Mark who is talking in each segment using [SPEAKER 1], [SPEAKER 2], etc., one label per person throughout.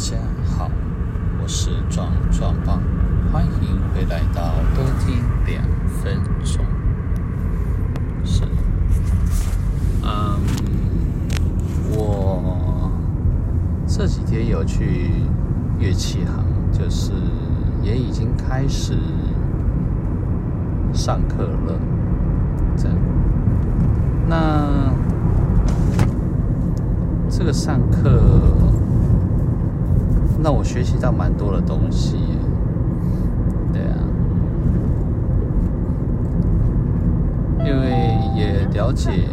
[SPEAKER 1] 大家好，我是壮壮爸，欢迎回来到多听两分钟。是，嗯，我这几天有去乐器行，就是也已经开始上课了。这样，那这个上课。那我学习到蛮多的东西，对啊，因为也了解，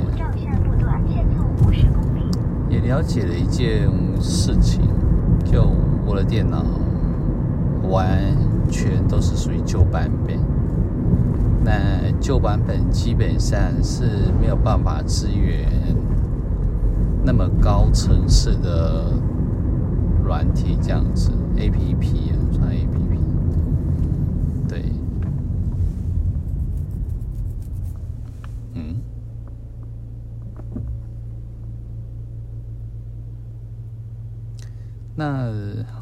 [SPEAKER 1] 也了解了一件事情，就我的电脑完全都是属于旧版本，那旧版本基本上是没有办法支援那么高层次的。软体这样子，A P P 啊，算 A P P，对，嗯，那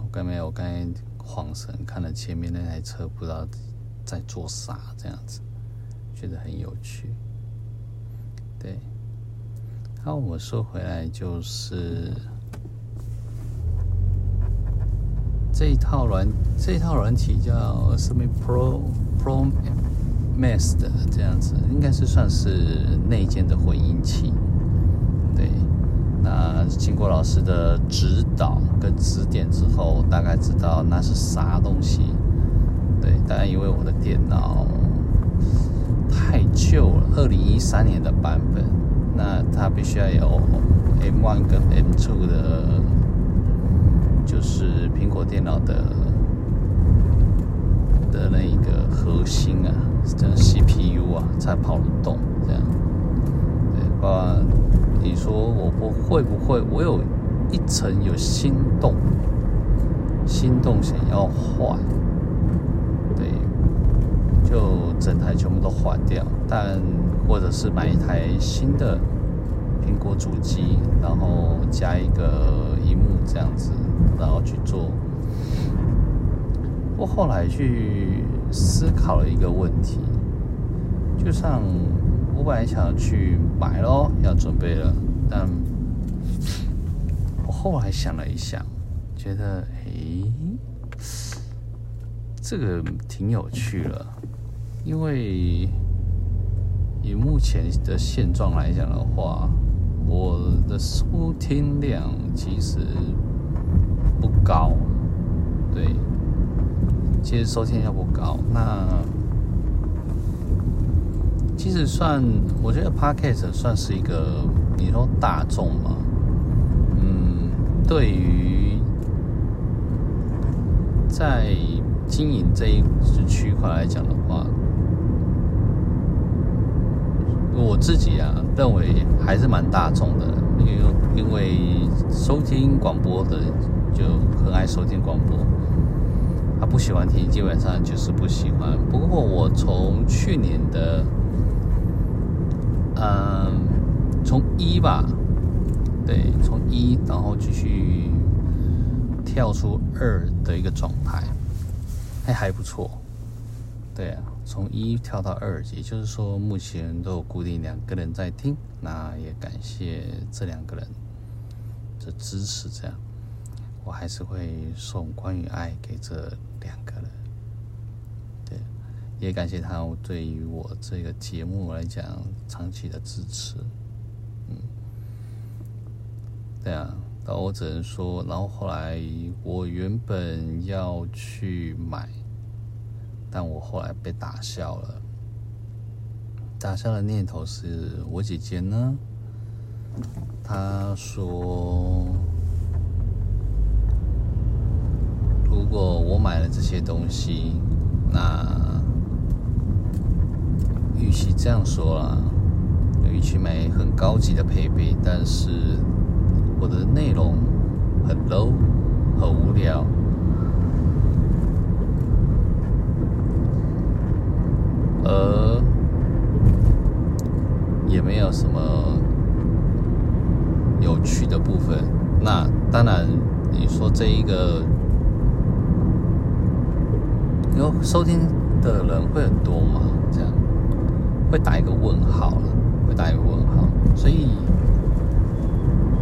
[SPEAKER 1] 我刚没有，我刚才晃神看了前面那台车，不知道在做啥，这样子，觉得很有趣，对，好，我说回来就是。这一套软这一套软体叫什么 Pro Pro Master 的这样子，应该是算是内建的混音器。对，那经过老师的指导跟指点之后，大概知道那是啥东西。对，当然因为我的电脑太旧了，二零一三年的版本，那它必须要有 M1 跟 M2 的。就是苹果电脑的的那一个核心啊，这 CPU 啊，才跑得动这样。对，啊，你说我不会不会？我有一层有心动，心动想要换，对，就整台全部都换掉，但或者是买一台新的苹果主机，然后加一个荧幕这样子。然后去做。我后来去思考了一个问题，就像我本来想要去买咯，要准备了，但我后来想了一想，觉得诶，这个挺有趣了，因为以目前的现状来讲的话，我的收听量其实。不高，对，其实收听量不高。那其实算，我觉得 Podcast 算是一个，你说大众嘛，嗯，对于在经营这一区块来讲的话，我自己啊认为还是蛮大众的，因为因为收听广播的。就很爱收听广播，他不喜欢听，基本上就是不喜欢。不过我从去年的，嗯，从一吧，对，从一，然后继续跳出二的一个状态，还还不错。对啊，从一跳到二，也就是说目前都有固定两个人在听，那也感谢这两个人的支持，这样。我还是会送关于爱给这两个人，对，也感谢他对于我这个节目来讲长期的支持，嗯，对啊，但我只能说，然后后来我原本要去买，但我后来被打消了，打消的念头是我姐姐呢，她说。如果我买了这些东西，那与其这样说啦，与其买很高级的配备，但是我的内容很 low，很无聊，而也没有什么有趣的部分，那当然。你说这一个，有收听的人会很多吗？这样会打一个问号了，会打一个问号，所以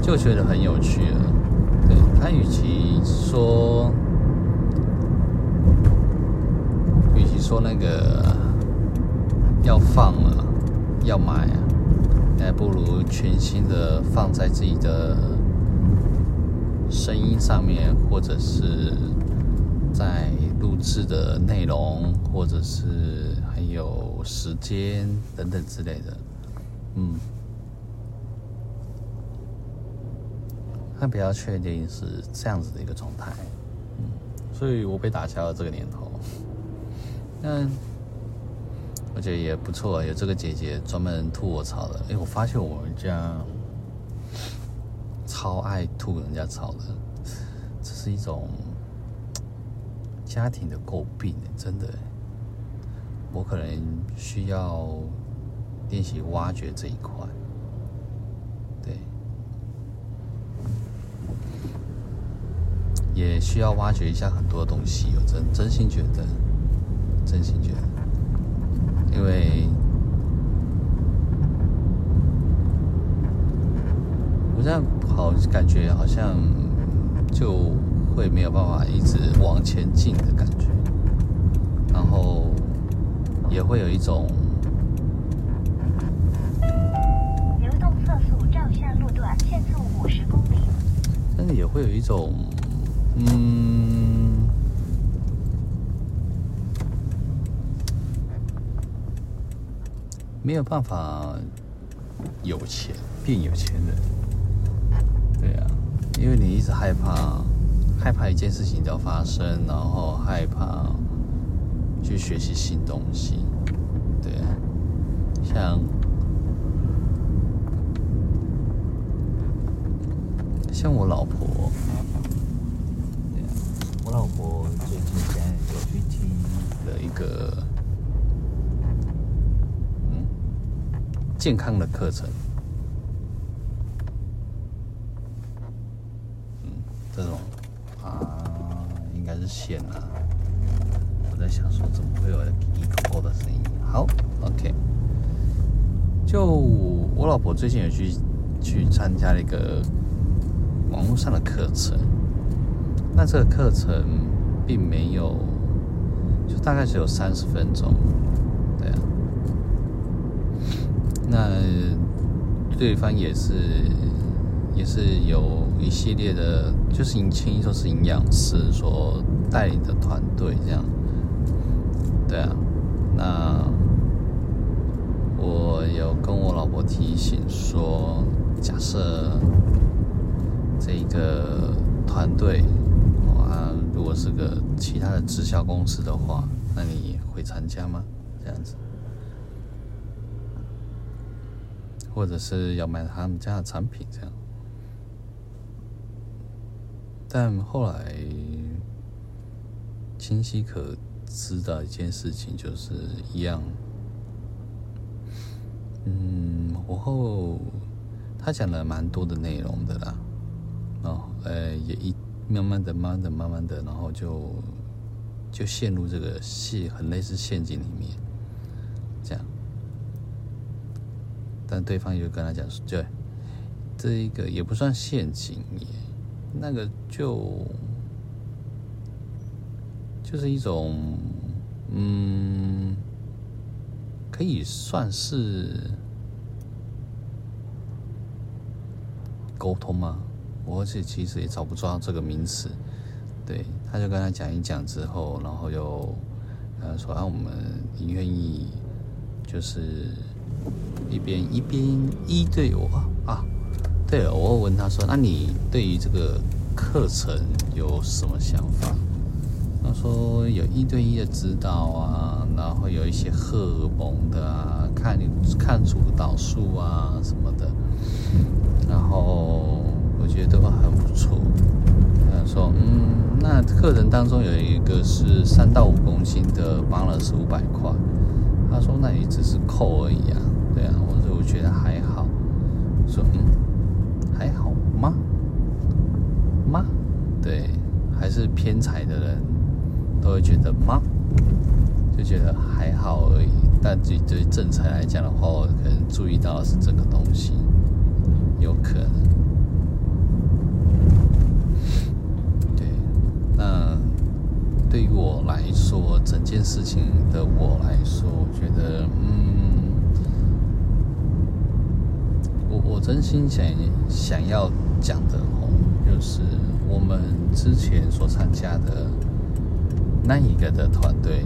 [SPEAKER 1] 就觉得很有趣了。对，他与其说，与其说那个要放了，要买啊，还不如全新的放在自己的声音上面，或者是在录制的内容，或者是还有时间等等之类的，嗯。他比较确定是这样子的一个状态，嗯，所以我被打消了这个念头。那我觉得也不错，有这个姐姐专门吐我槽的。哎，我发现我们家超爱吐人家槽的，这是一种家庭的诟病，真的。我可能需要练习挖掘这一块。对也需要挖掘一下很多东西，我真真心觉得，真心觉得，因为我这样好感觉好像就会没有办法一直往前进的感觉，然后也会有一种
[SPEAKER 2] 流动测速照相路段限速五十公里，
[SPEAKER 1] 但是也会有一种。嗯，没有办法有钱变有钱人，对啊，因为你一直害怕，害怕一件事情要发生，然后害怕去学习新东西，对，像像我老婆。我老婆最近在有去听了一个嗯健康的课程，嗯，这种啊应该是线啊。我在想说，怎么会有一口口的声音？好，OK。就我老婆最近有去去参加了一个网络上的课程。那这个课程并没有，就大概只有三十分钟，对啊。那对方也是，也是有一系列的，就是你轻易说是营养师所带领的团队这样，对啊。那我有跟我老婆提醒说，假设这个团队啊。如果是个其他的直销公司的话，那你会参加吗？这样子，或者是要买他们家的产品这样。但后来清晰可知的一件事情就是一样，嗯，然后他讲了蛮多的内容的啦，哦，呃，也一。慢慢的、慢慢的、慢慢的，然后就就陷入这个戏，很类似陷阱里面，这样。但对方又跟他讲说：“对，这一个也不算陷阱耶，那个就就是一种，嗯，可以算是沟通吗？”我是其实也找不着这个名词，对，他就跟他讲一讲之后，然后又呃说啊，我们你愿意就是一边一边一对我啊，对，我问他说，那你对于这个课程有什么想法？他说有一对一的指导啊，然后有一些荷尔蒙的啊，看你看主导数啊什么的，然后。我觉得很不错。他说：“嗯，那课程当中有一个是三到五公斤的，帮了是五百块。”他说：“那也只是扣而已啊。”对啊，我说：“我觉得还好。”说：“嗯，还好吗？吗？对，还是偏财的人都会觉得吗？就觉得还好而已。但对对正财来讲的话，我可能注意到是这个东西，有可能。对，那对于我来说，整件事情的我来说，我觉得，嗯，我我真心想想要讲的哦，就是我们之前所参加的那一个的团队。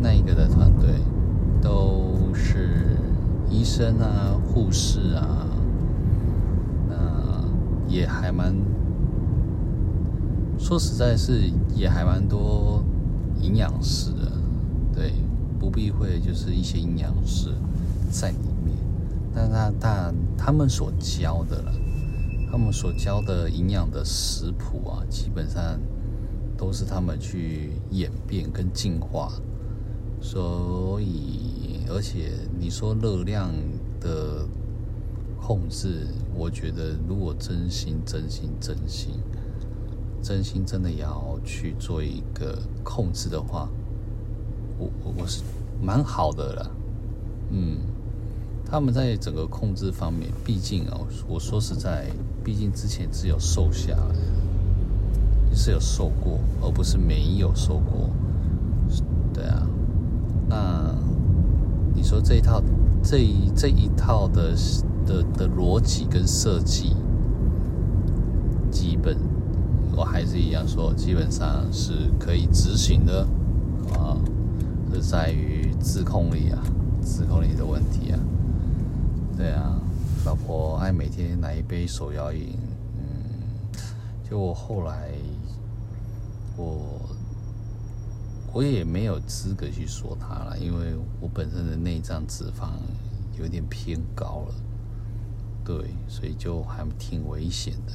[SPEAKER 1] 那一个的团队都是医生啊、护士啊，那也还蛮说实在是也还蛮多营养师的，对，不避讳就是一些营养师在，但他但他们所教的了，他们所教的营养的食谱啊，基本上都是他们去演变跟进化。所以，而且你说热量的控制，我觉得如果真心、真心、真心、真心真的要去做一个控制的话，我我我是蛮好的了。嗯，他们在整个控制方面，毕竟哦，我说实在，毕竟之前只有瘦下来，是有瘦过，而不是没有瘦过。对啊。那你说这一套，这一这一套的的的逻辑跟设计，基本我还是一样说，基本上是可以执行的啊，是在于自控力啊，自控力的问题啊。对啊，老婆爱每天来一杯手摇饮，嗯，就我后来我。我也没有资格去说他了，因为我本身的内脏脂肪有点偏高了，对，所以就还挺危险的。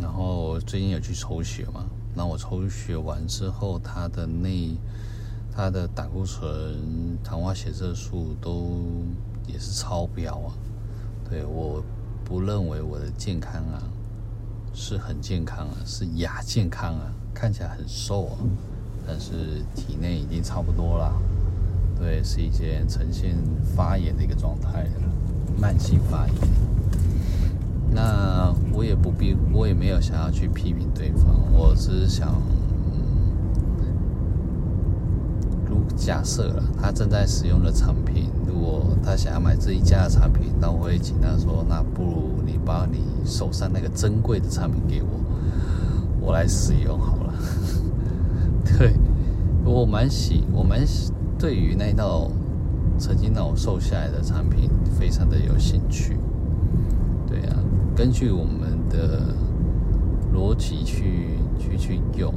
[SPEAKER 1] 然后最近有去抽血嘛，那我抽血完之后，他的内，他的胆固醇、糖化血色素都也是超标啊。对，我不认为我的健康啊是很健康啊，是亚健康啊。看起来很瘦啊，但是体内已经差不多了。对，是一件呈现发炎的一个状态了，慢性发炎。那我也不必，我也没有想要去批评对方，我只是想，如假设了他正在使用的产品，如果他想要买这一家的产品，那我会请他说，那不如你把你手上那个珍贵的产品给我，我来使用好了。对，我蛮喜，我蛮喜，对于那道曾经让我瘦下来的产品非常的有兴趣。对啊，根据我们的逻辑去去去用。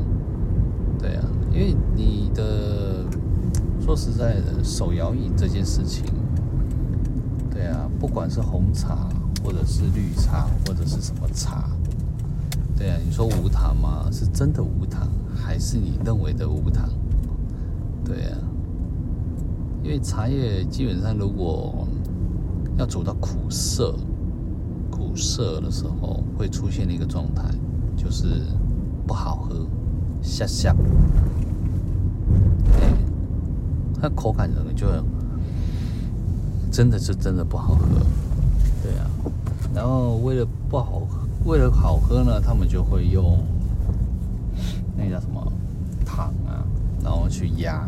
[SPEAKER 1] 对啊，因为你的说实在的，手摇饮这件事情，对啊，不管是红茶或者是绿茶或者是什么茶。对啊，你说无糖吗？是真的无糖，还是你认为的无糖？对啊，因为茶叶基本上如果要走到苦涩、苦涩的时候，会出现的一个状态，就是不好喝，下下。它口感可能就真的是真的不好喝。对啊，然后为了不好喝。为了好喝呢，他们就会用那个叫什么糖啊，然后去压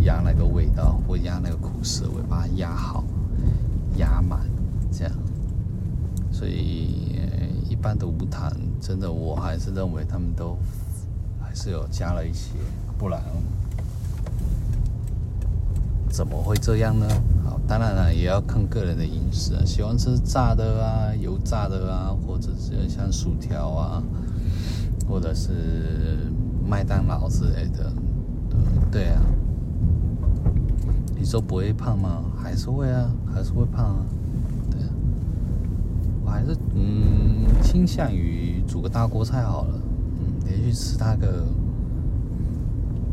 [SPEAKER 1] 压那个味道，或压那个苦涩味，把它压好、压满，这样。所以一般的无糖，真的我还是认为他们都还是有加了一些，不然怎么会这样呢？好当然了，也要看个人的饮食啊，喜欢吃炸的啊、油炸的啊，或者是像薯条啊，或者是麦当劳之类的，对对啊。你说不会胖吗？还是会啊，还是会胖啊。对啊，我还是嗯倾向于煮个大锅菜好了，嗯，连续吃它个，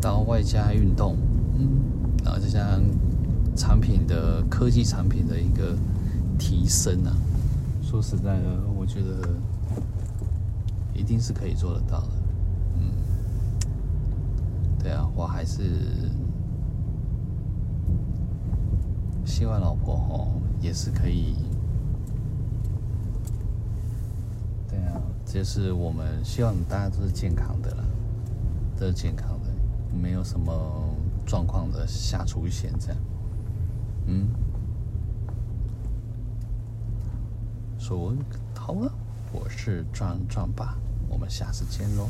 [SPEAKER 1] 然后外加运动，嗯，然后就像。产品的科技产品的一个提升啊，说实在的，我觉得一定是可以做得到的。嗯，对啊，我还是希望老婆哦也是可以。对啊，就是我们希望大家都是健康的啦，都是健康的，没有什么状况的下出现这样。嗯。说好了，我是壮壮爸，我们下次见喽。